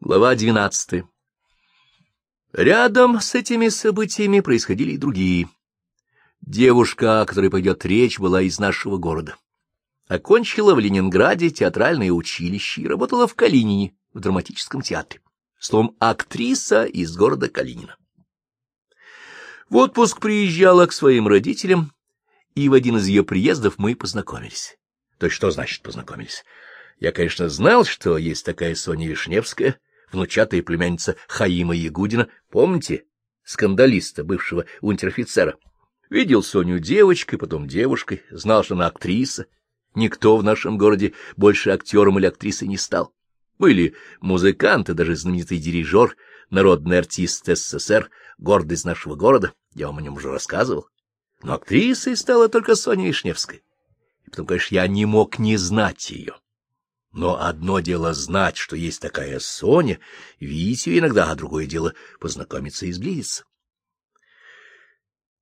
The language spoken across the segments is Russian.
Глава двенадцатая. Рядом с этими событиями происходили и другие. Девушка, о которой пойдет речь, была из нашего города. Окончила в Ленинграде театральное училище и работала в Калинине, в драматическом театре. Словом, актриса из города Калинина. В отпуск приезжала к своим родителям, и в один из ее приездов мы познакомились. То есть что значит познакомились? Я, конечно, знал, что есть такая Соня Вишневская, внучатая племянница Хаима Ягудина, помните, скандалиста, бывшего унтер-офицера. Видел Соню девочкой, потом девушкой, знал, что она актриса. Никто в нашем городе больше актером или актрисой не стал. Были музыканты, даже знаменитый дирижер, народный артист СССР, гордость нашего города, я вам о нем уже рассказывал. Но актрисой стала только Соня Вишневская. И потом, конечно, я не мог не знать ее. Но одно дело знать, что есть такая Соня, видеть ее иногда, а другое дело познакомиться и сблизиться.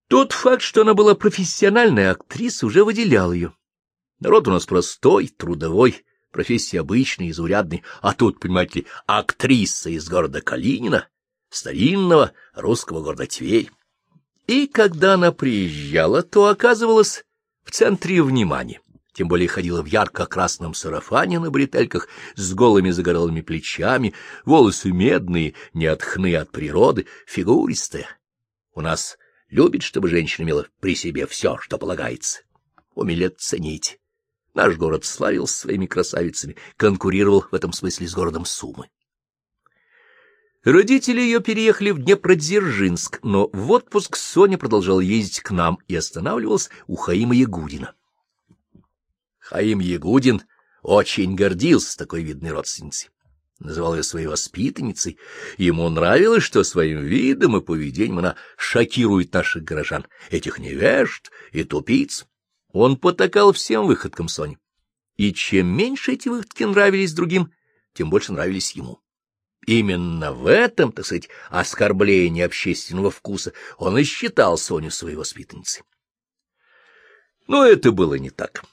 Тот факт, что она была профессиональной актрисой, уже выделял ее. Народ у нас простой, трудовой, профессия обычная, заурядный, а тут, понимаете ли, актриса из города Калинина, старинного русского города Тверь. И когда она приезжала, то оказывалась в центре внимания тем более ходила в ярко-красном сарафане на бретельках с голыми загорелыми плечами, волосы медные, не отхны от природы, фигуристая. У нас любит, чтобы женщина имела при себе все, что полагается. Умели ценить. Наш город славился своими красавицами, конкурировал в этом смысле с городом Сумы. Родители ее переехали в Днепродзержинск, но в отпуск Соня продолжала ездить к нам и останавливалась у Хаима Ягудина. Хаим Ягудин очень гордился такой видной родственницей. Называл ее своей воспитанницей. Ему нравилось, что своим видом и поведением она шокирует наших горожан, этих невежд и тупиц. Он потакал всем выходкам Сони. И чем меньше эти выходки нравились другим, тем больше нравились ему. Именно в этом, так сказать, оскорблении общественного вкуса он и считал Соню своей воспитанницей. Но это было не так.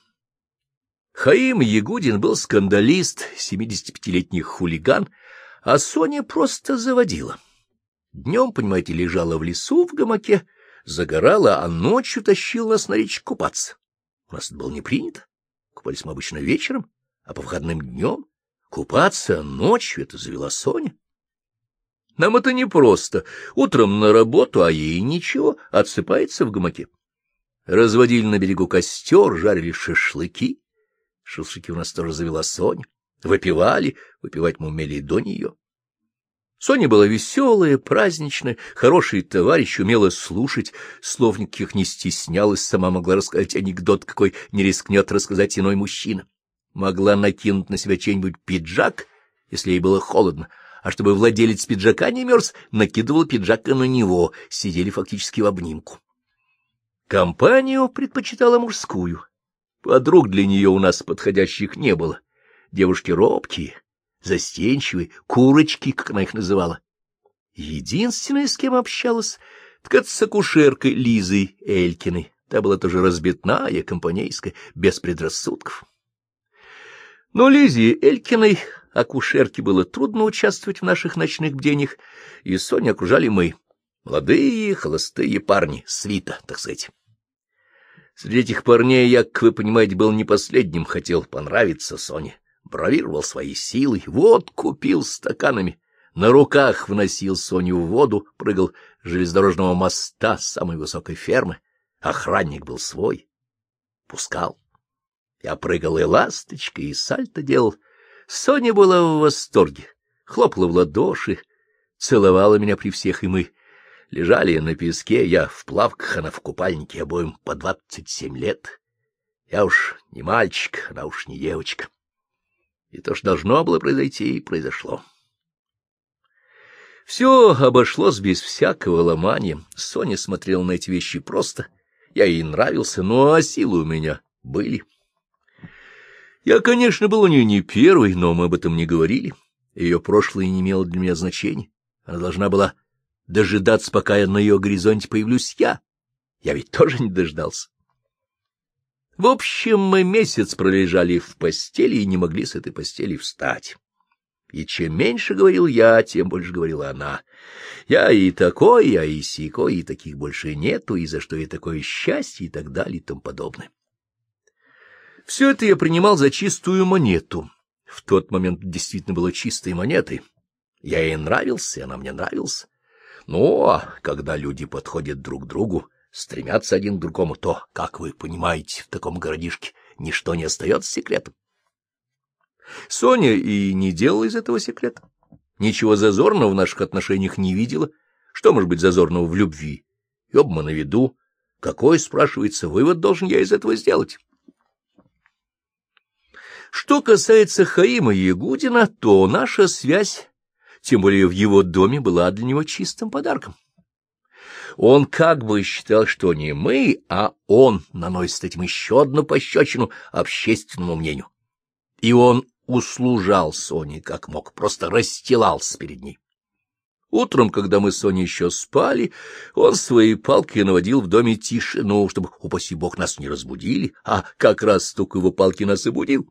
Хаим Ягудин был скандалист, 75-летний хулиган, а Соня просто заводила. Днем, понимаете, лежала в лесу в гамаке, загорала, а ночью тащила нас на речь купаться. У нас это было не принято. Купались мы обычно вечером, а по выходным днем. Купаться ночью — это завела Соня. Нам это непросто. Утром на работу, а ей ничего, отсыпается в гамаке. Разводили на берегу костер, жарили шашлыки. Шашлыки у нас тоже завела Соня. Выпивали, выпивать мы умели и до нее. Соня была веселая, праздничная, хороший товарищ, умела слушать, слов никаких не стеснялась, сама могла рассказать анекдот, какой не рискнет рассказать иной мужчина. Могла накинуть на себя чей-нибудь пиджак, если ей было холодно, а чтобы владелец пиджака не мерз, накидывал пиджак на него, сидели фактически в обнимку. Компанию предпочитала мужскую, Подруг для нее у нас подходящих не было. Девушки робкие, застенчивые, курочки, как она их называла. Единственная, с кем общалась, так с акушеркой Лизой Элькиной. Та была тоже разбитная, компанейская, без предрассудков. Но Лизе Элькиной, акушерке, было трудно участвовать в наших ночных бдениях, и Соню окружали мы, молодые, холостые парни, свита, так сказать. Среди этих парней я, как вы понимаете, был не последним, хотел понравиться Соне. Бравировал своей силой, вот купил стаканами. На руках вносил Соню в воду, прыгал с железнодорожного моста с самой высокой фермы. Охранник был свой. Пускал. Я прыгал и ласточкой, и сальто делал. Соня была в восторге, хлопала в ладоши, целовала меня при всех, и мы Лежали на песке, я в плавках, она в купальнике, обоим по двадцать семь лет. Я уж не мальчик, она уж не девочка. И то, что должно было произойти, произошло. Все обошлось без всякого ломания. Соня смотрела на эти вещи просто. Я ей нравился, но а силы у меня были. Я, конечно, был у нее не первый, но мы об этом не говорили. Ее прошлое не имело для меня значения. Она должна была дожидаться, пока на ее горизонте появлюсь я. Я ведь тоже не дождался. В общем, мы месяц пролежали в постели и не могли с этой постели встать. И чем меньше говорил я, тем больше говорила она. Я и такой, я и сякой, и таких больше нету, и за что и такое счастье, и так далее, и тому подобное. Все это я принимал за чистую монету. В тот момент действительно было чистой монетой. Я ей нравился, она мне нравилась. Ну, а когда люди подходят друг к другу, стремятся один к другому, то, как вы понимаете, в таком городишке ничто не остается секретом. Соня и не делала из этого секрета. Ничего зазорного в наших отношениях не видела. Что может быть зазорного в любви? И оба мы на виду. Какой, спрашивается, вывод должен я из этого сделать? Что касается Хаима Ягудина, то наша связь, тем более в его доме, была для него чистым подарком. Он как бы считал, что не мы, а он наносит этим еще одну пощечину общественному мнению. И он услужал Соне как мог, просто расстилался перед ней. Утром, когда мы с Соней еще спали, он своей палкой наводил в доме тишину, чтобы, упаси бог, нас не разбудили, а как раз стук его палки нас и будил.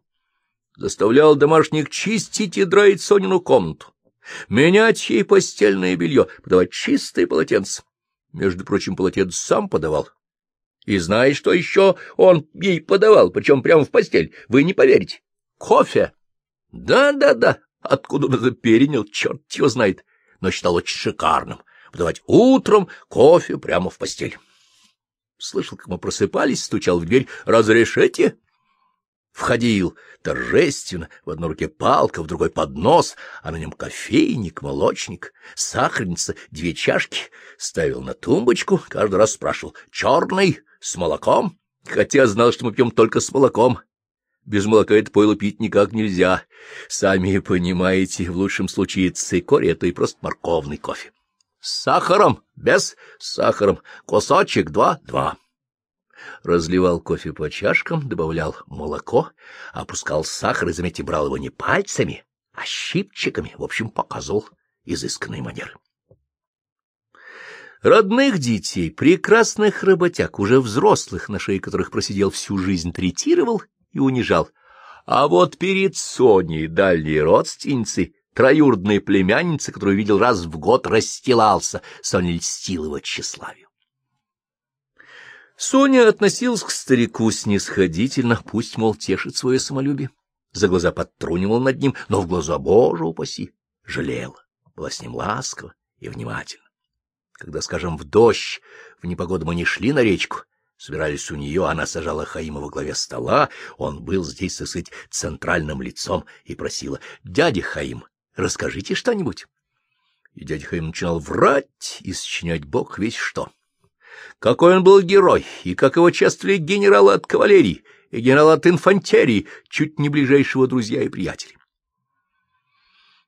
Заставлял домашних чистить и драить Сонину комнату, менять ей постельное белье, подавать чистые полотенца. Между прочим, полотенце сам подавал. И знаете, что еще он ей подавал, причем прямо в постель, вы не поверите. Кофе. Да-да-да, откуда он это перенял, черт его знает, но считал очень шикарным подавать утром кофе прямо в постель. Слышал, как мы просыпались, стучал в дверь «Разрешите?» Входил торжественно, в одной руке палка, в другой поднос, а на нем кофейник, молочник, сахарница, две чашки. Ставил на тумбочку, каждый раз спрашивал «Черный? С молоком?» Хотя знал, что мы пьем только с молоком. Без молока это пойло пить никак нельзя. Сами понимаете, в лучшем случае цикорий — это и просто морковный кофе. С сахаром? Без? Сахаром. Кусочек два? Два. Разливал кофе по чашкам, добавлял молоко, опускал сахар и, заметьте, брал его не пальцами, а щипчиками, в общем, показывал изысканные манеры. Родных детей, прекрасных работяг, уже взрослых, на шее которых просидел всю жизнь, третировал и унижал. А вот перед Соней дальние родственницы, троюродные племянницы, которую видел раз в год, расстилался, Соня льстил его тщеславию. Соня относилась к старику снисходительно, пусть, мол, тешит свое самолюбие. За глаза подтрунивал над ним, но в глаза, боже упаси, жалела, была с ним ласкова и внимательна. Когда, скажем, в дождь, в непогоду мы не шли на речку, собирались у нее, она сажала Хаима во главе стола, он был здесь, так сказать, центральным лицом, и просила, «Дядя Хаим, расскажите что-нибудь». И дядя Хаим начинал врать и сочинять бог весь что. Какой он был герой, и как его чествовали генералы от кавалерии и генералы от инфантерии, чуть не ближайшего друзья и приятеля.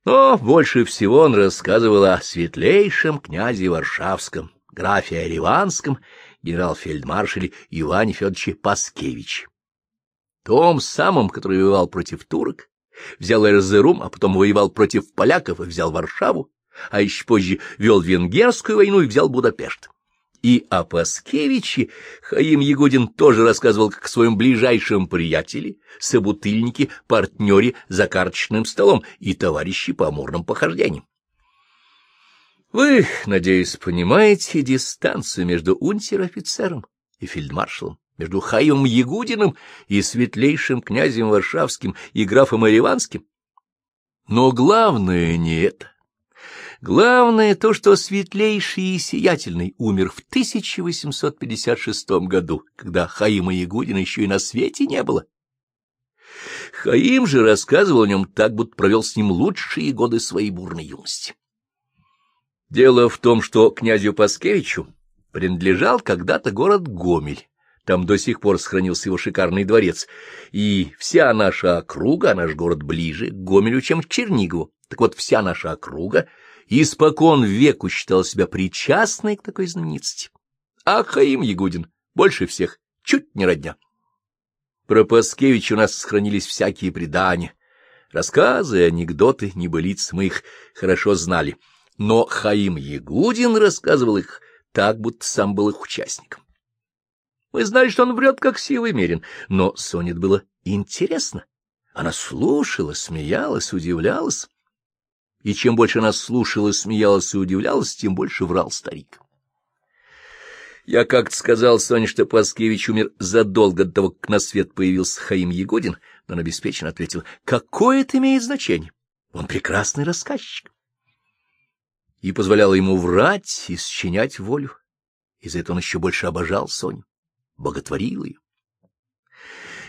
Но больше всего он рассказывал о светлейшем князе Варшавском, графе Ариванском генерал-фельдмаршале Иване Федоровиче Паскевиче. Том самым, который воевал против турок, взял Эрзерум, а потом воевал против поляков и взял Варшаву, а еще позже вел Венгерскую войну и взял Будапешт. И о Паскевиче Хаим Ягудин тоже рассказывал как о своем ближайшем приятеле, собутыльнике, партнере за карточным столом и товарище по амурным похождениям. Вы, надеюсь, понимаете дистанцию между унтер-офицером и фельдмаршалом, между Хаимом Ягудиным и светлейшим князем Варшавским и графом Ариванским? Но главное не это. Главное то, что светлейший и сиятельный умер в 1856 году, когда Хаима Ягудина еще и на свете не было. Хаим же рассказывал о нем так, будто провел с ним лучшие годы своей бурной юности. Дело в том, что князю Паскевичу принадлежал когда-то город Гомель. Там до сих пор сохранился его шикарный дворец, и вся наша округа, наш город ближе к Гомелю, чем к Чернигову. Так вот, вся наша округа испокон веку считала себя причастной к такой знаменитости. А Хаим Ягудин больше всех, чуть не родня. Про Паскевича у нас сохранились всякие предания, рассказы, анекдоты, небылицы, мы их хорошо знали — но Хаим Ягудин рассказывал их так, будто сам был их участником. Мы знали, что он врет, как силой мерен, но Соне было интересно. Она слушала, смеялась, удивлялась. И чем больше она слушала, смеялась и удивлялась, тем больше врал старик. Я как-то сказал Соне, что Паскевич умер задолго до того, как на свет появился Хаим Ягодин, но она беспечно ответила, какое это имеет значение? Он прекрасный рассказчик. И позволяла ему врать и сочинять волю. И за это он еще больше обожал Соню, боготворил ее.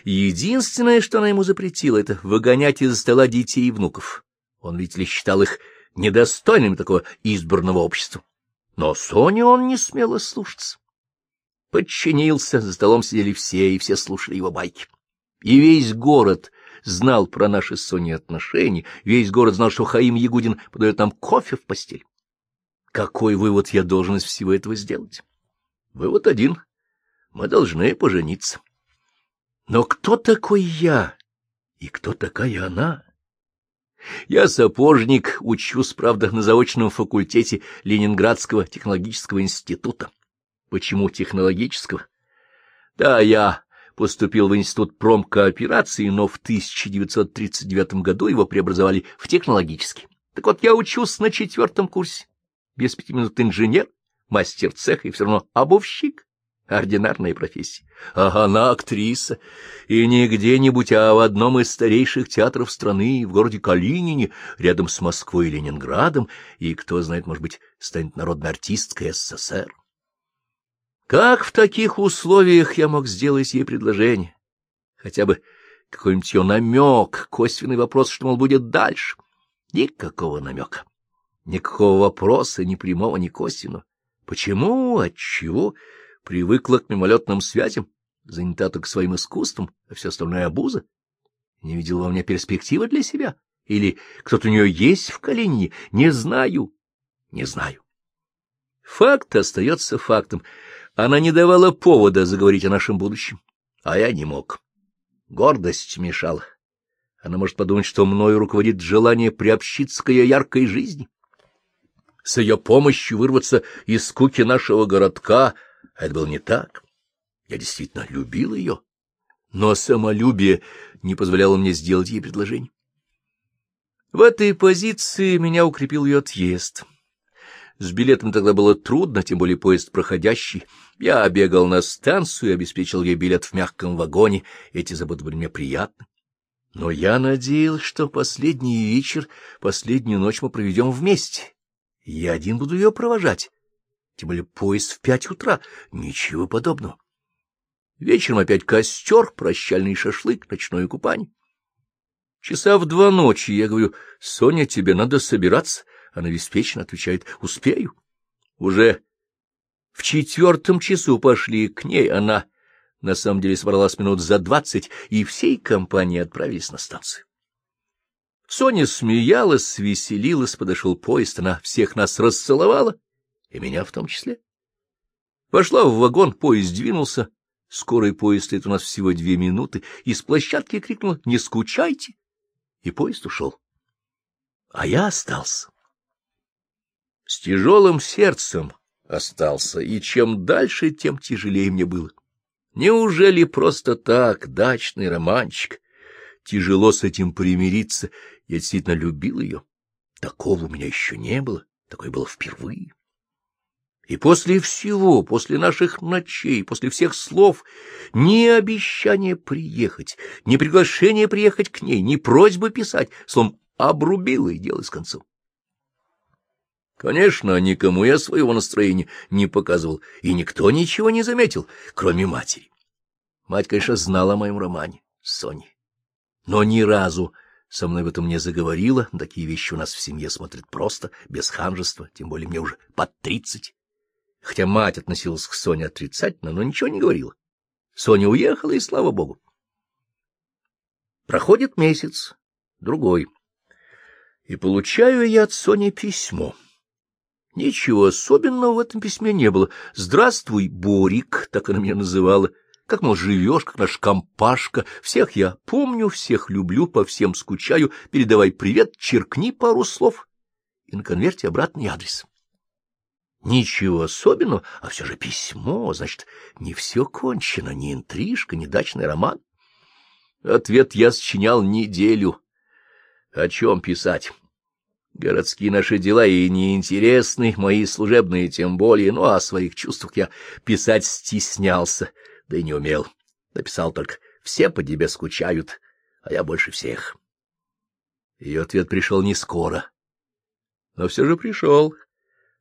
Единственное, что она ему запретила, это выгонять из стола детей и внуков. Он, видите ли, считал их недостойными такого избранного общества. Но Соню он не смело слушаться подчинился, за столом сидели все, и все слушали его байки. И весь город знал про наши с Соней отношения, весь город знал, что Хаим Ягудин подает нам кофе в постель. Какой вывод я должен из всего этого сделать? Вывод один. Мы должны пожениться. Но кто такой я и кто такая она? Я сапожник, учусь, правда, на заочном факультете Ленинградского технологического института. Почему технологического? Да, я поступил в Институт промкооперации, но в 1939 году его преобразовали в технологический. Так вот, я учусь на четвертом курсе. Без пяти минут инженер, мастер цеха и все равно обувщик. Ординарная профессия. А она актриса. И не где-нибудь, а в одном из старейших театров страны, в городе Калинине, рядом с Москвой и Ленинградом, и, кто знает, может быть, станет народной артисткой СССР. Как в таких условиях я мог сделать ей предложение? Хотя бы какой-нибудь ее намек, косвенный вопрос, что, мол, будет дальше. Никакого намека. Никакого вопроса, ни прямого, ни косвенного. Почему, отчего? Привыкла к мимолетным связям, занята только своим искусством, а все остальное обуза. Не видела во мне перспективы для себя? Или кто-то у нее есть в Калинине? Не знаю, не знаю. Факт остается фактом. Она не давала повода заговорить о нашем будущем, а я не мог. Гордость мешала. Она может подумать, что мною руководит желание приобщиться к ее яркой жизни. С ее помощью вырваться из скуки нашего городка. А это было не так. Я действительно любил ее, но самолюбие не позволяло мне сделать ей предложение. В этой позиции меня укрепил ее отъезд. С билетом тогда было трудно, тем более поезд проходящий. Я бегал на станцию и обеспечил ей билет в мягком вагоне. Эти заботы были мне приятны. Но я надеялся, что последний вечер, последнюю ночь мы проведем вместе. Я один буду ее провожать. Тем более поезд в пять утра. Ничего подобного. Вечером опять костер, прощальный шашлык, ночное купание. Часа в два ночи я говорю, Соня, тебе надо собираться. Она беспечно отвечает «Успею». Уже в четвертом часу пошли к ней, она на самом деле собралась минут за двадцать, и всей компанией отправились на станцию. Соня смеялась, веселилась, подошел поезд, она всех нас расцеловала, и меня в том числе. Вошла в вагон, поезд двинулся, скорый поезд стоит у нас всего две минуты, и с площадки крикнула «Не скучайте!» И поезд ушел. А я остался с тяжелым сердцем остался, и чем дальше, тем тяжелее мне было. Неужели просто так, дачный романчик? Тяжело с этим примириться. Я действительно любил ее. Такого у меня еще не было, такое было впервые. И после всего, после наших ночей, после всех слов, ни обещания приехать, ни приглашения приехать к ней, ни просьбы писать, словом, обрубила и дело с концом. Конечно, никому я своего настроения не показывал, и никто ничего не заметил, кроме матери. Мать, конечно, знала о моем романе с Соней, но ни разу со мной об этом не заговорила, такие вещи у нас в семье смотрят просто, без ханжества, тем более мне уже под тридцать. Хотя мать относилась к Соне отрицательно, но ничего не говорила. Соня уехала, и слава богу. Проходит месяц, другой, и получаю я от Сони письмо. Ничего особенного в этом письме не было. «Здравствуй, Борик», — так она меня называла. «Как, мол, живешь, как наш компашка. Всех я помню, всех люблю, по всем скучаю. Передавай привет, черкни пару слов». И на конверте обратный адрес. Ничего особенного, а все же письмо, значит, не все кончено, ни интрижка, ни дачный роман. Ответ я сочинял неделю. О чем писать? Городские наши дела и неинтересны, мои служебные тем более, ну, а о своих чувствах я писать стеснялся, да и не умел. Написал только «все по тебе скучают, а я больше всех». Ее ответ пришел не скоро, но все же пришел.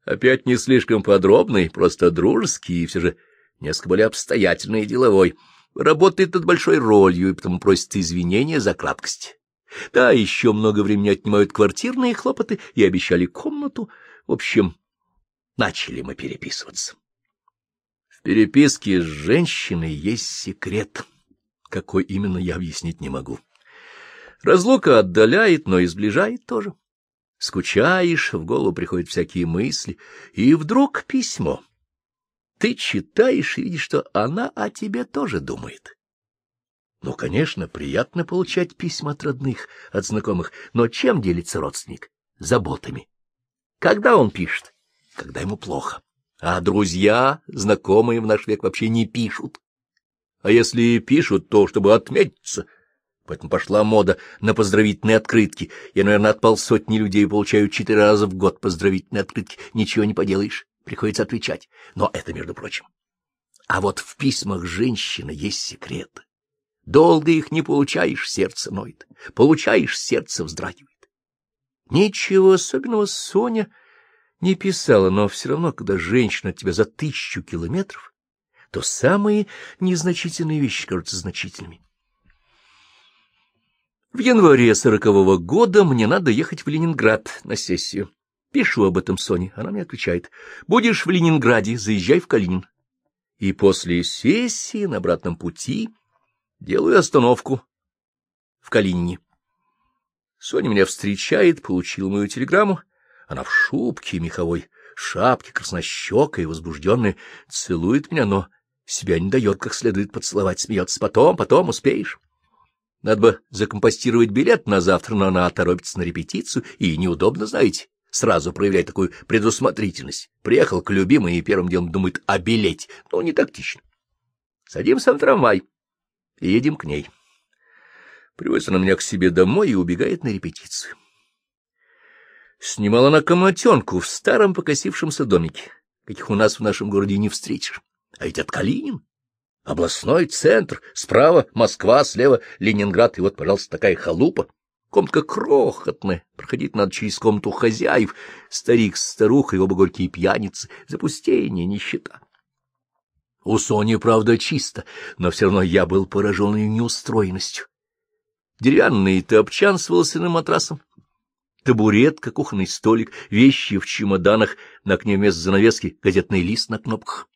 Опять не слишком подробный, просто дружеский и все же несколько более обстоятельный и деловой. Работает над большой ролью и потому просит извинения за краткость. Да, еще много времени отнимают квартирные хлопоты и обещали комнату. В общем, начали мы переписываться. В переписке с женщиной есть секрет. Какой именно, я объяснить не могу. Разлука отдаляет, но и сближает тоже. Скучаешь, в голову приходят всякие мысли, и вдруг письмо. Ты читаешь и видишь, что она о тебе тоже думает. Ну, конечно, приятно получать письма от родных, от знакомых, но чем делится родственник? Заботами. Когда он пишет? Когда ему плохо. А друзья, знакомые в наш век вообще не пишут. А если пишут, то чтобы отметиться. Поэтому пошла мода на поздравительные открытки. Я, наверное, от полсотни людей получаю четыре раза в год поздравительные открытки. Ничего не поделаешь, приходится отвечать. Но это между прочим. А вот в письмах женщины есть секреты. Долго их не получаешь, сердце ноет. Получаешь, сердце вздрагивает. Ничего особенного Соня не писала, но все равно, когда женщина от тебя за тысячу километров, то самые незначительные вещи кажутся значительными. В январе сорокового года мне надо ехать в Ленинград на сессию. Пишу об этом Соне. Она мне отвечает. Будешь в Ленинграде, заезжай в Калинин. И после сессии на обратном пути Делаю остановку в Калинине. Соня меня встречает, получила мою телеграмму. Она в шубке меховой, шапке краснощекой, возбужденная, целует меня, но себя не дает как следует поцеловать, смеется. Потом, потом успеешь. Надо бы закомпостировать билет на завтра, но она торопится на репетицию, и неудобно, знаете, сразу проявлять такую предусмотрительность. Приехал к любимой и первым делом думает о билете. Ну, не тактично. Садимся в трамвай и едем к ней. Привозит она меня к себе домой и убегает на репетицию. Снимала она комнатенку в старом покосившемся домике, каких у нас в нашем городе не встретишь. А ведь от Калинин. Областной центр, справа Москва, слева Ленинград, и вот, пожалуйста, такая халупа. Комнатка крохотная, проходить надо через комнату хозяев, старик с старухой, оба горькие пьяницы, запустение, нищета. У Сони, правда, чисто, но все равно я был поражен ее неустроенностью. Деревянный топчан с волосяным матрасом, табуретка, кухонный столик, вещи в чемоданах, на окне вместо занавески газетный лист на кнопках.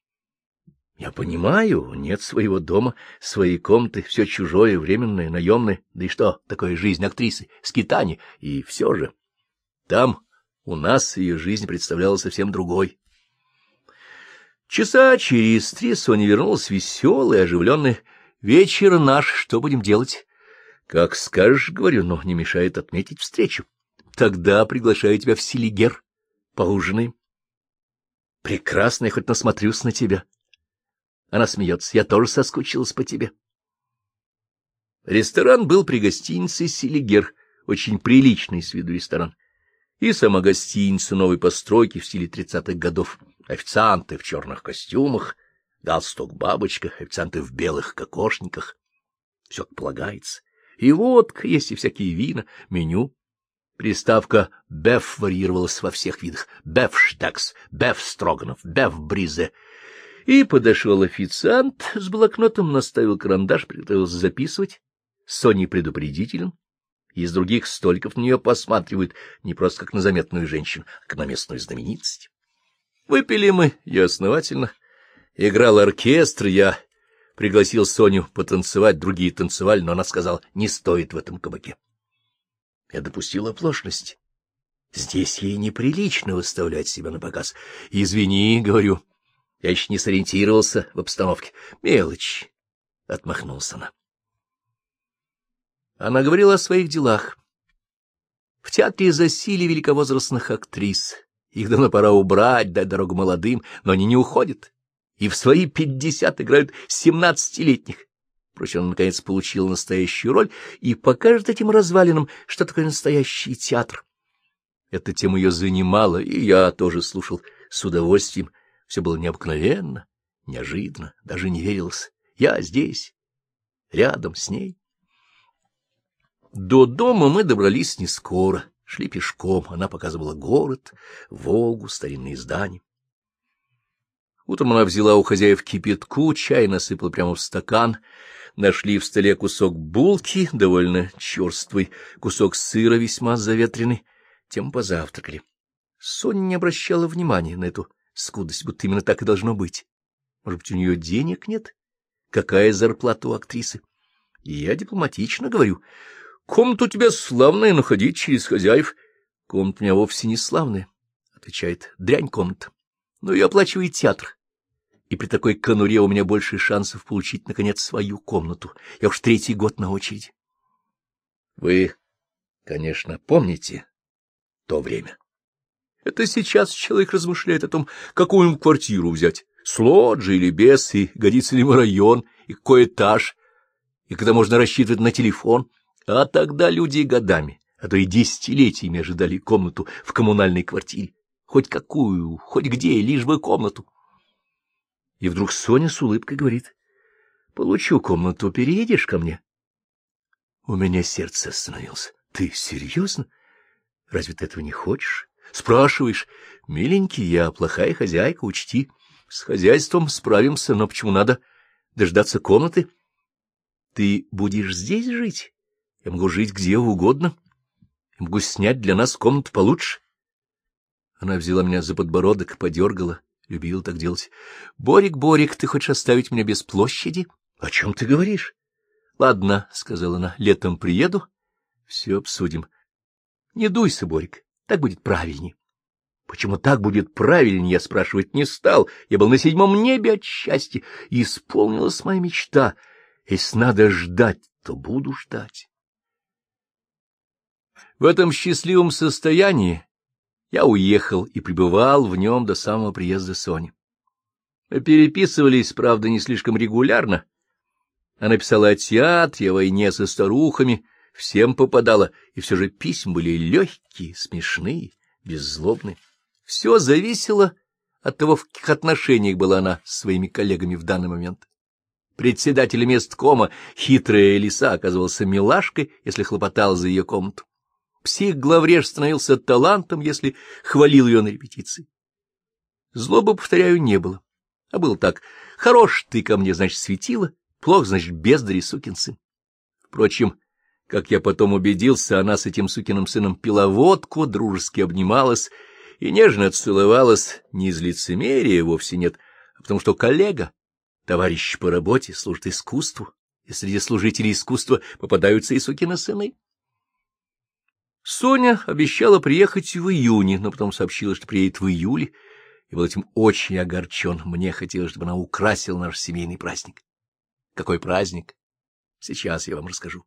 Я понимаю, нет своего дома, своей комнаты, все чужое, временное, наемное, да и что такое жизнь актрисы, скитание, и все же. Там у нас ее жизнь представляла совсем другой. Часа через три Соня вернулась веселая, оживленная. Вечер наш, что будем делать? Как скажешь, говорю, но не мешает отметить встречу. Тогда приглашаю тебя в Селигер. Поужинаем. Прекрасно, я хоть насмотрюсь на тебя. Она смеется. Я тоже соскучилась по тебе. Ресторан был при гостинице Селигер, очень приличный с виду ресторан. И сама гостиница новой постройки в стиле тридцатых годов официанты в черных костюмах, галстук-бабочка, официанты в белых кокошниках. Все полагается. И водка, есть и всякие вина, меню. Приставка «беф» варьировалась во всех видах. «Беф-штекс», «беф-строганов», «беф-бризе». И подошел официант с блокнотом, наставил карандаш, приготовился записывать. Сони предупредителен. Из других столиков на нее посматривают не просто как на заметную женщину, а как на местную знаменитость. Выпили мы, я основательно. Играл оркестр, я пригласил Соню потанцевать, другие танцевали, но она сказала, не стоит в этом кабаке. Я допустил оплошность. Здесь ей неприлично выставлять себя на показ. Извини, говорю, я еще не сориентировался в обстановке. Мелочь, — отмахнулся она. Она говорила о своих делах. В театре засили великовозрастных актрис. Их давно пора убрать, дать дорогу молодым, но они не уходят. И в свои пятьдесят играют семнадцатилетних. Впрочем, он, наконец, получил настоящую роль и покажет этим развалинам, что такое настоящий театр. Эта тема ее занимала, и я тоже слушал с удовольствием. Все было необыкновенно, неожиданно, даже не верилось. Я здесь, рядом с ней. До дома мы добрались не скоро, шли пешком. Она показывала город, Волгу, старинные здания. Утром она взяла у хозяев кипятку, чай насыпала прямо в стакан. Нашли в столе кусок булки, довольно черствый, кусок сыра весьма заветренный. Тем позавтракали. Соня не обращала внимания на эту скудость, будто именно так и должно быть. Может быть, у нее денег нет? Какая зарплата у актрисы? И я дипломатично говорю. Комната у тебя славная, но ходить через хозяев. Комната у меня вовсе не славная, — отвечает. Дрянь комната. Но я оплачиваю театр. И при такой конуре у меня больше шансов получить, наконец, свою комнату. Я уж третий год на очереди. Вы, конечно, помните то время. Это сейчас человек размышляет о том, какую им квартиру взять, с лоджи или без, и годится ли ему район, и какой этаж, и когда можно рассчитывать на телефон. А тогда люди годами, а то и десятилетиями ожидали комнату в коммунальной квартире. Хоть какую, хоть где, лишь бы комнату. И вдруг Соня с улыбкой говорит, — Получу комнату, переедешь ко мне? У меня сердце остановилось. — Ты серьезно? Разве ты этого не хочешь? Спрашиваешь, миленький, я плохая хозяйка, учти. С хозяйством справимся, но почему надо дождаться комнаты? Ты будешь здесь жить? Я могу жить где угодно. Я могу снять для нас комнату получше. Она взяла меня за подбородок, подергала любил так делать. — Борик, Борик, ты хочешь оставить меня без площади? — О чем ты говоришь? — Ладно, — сказала она, — летом приеду, все обсудим. — Не дуйся, Борик, так будет правильнее. Почему так будет правильнее, я спрашивать не стал. Я был на седьмом небе от счастья, и исполнилась моя мечта. Если надо ждать, то буду ждать. В этом счастливом состоянии я уехал и пребывал в нем до самого приезда Сони. Мы переписывались, правда, не слишком регулярно. Она писала о театре, о войне со старухами, всем попадала, и все же письма были легкие, смешные, беззлобные. Все зависело от того, в каких отношениях была она с своими коллегами в данный момент. Председатель месткома, хитрая лиса, оказывался милашкой, если хлопотал за ее комнату. Псих-главреж становился талантом, если хвалил ее на репетиции. Злобы, повторяю, не было. А было так. Хорош ты ко мне, значит, светила, плохо, значит, бездари сукин сын. Впрочем, как я потом убедился, она с этим сукиным сыном пила водку, дружески обнималась и нежно целовалась, не из лицемерия вовсе нет, а потому что коллега, товарищ по работе, служит искусству, и среди служителей искусства попадаются и сукины сыны. Соня обещала приехать в июне, но потом сообщила, что приедет в июле, и был этим очень огорчен. Мне хотелось, чтобы она украсила наш семейный праздник. Какой праздник? Сейчас я вам расскажу.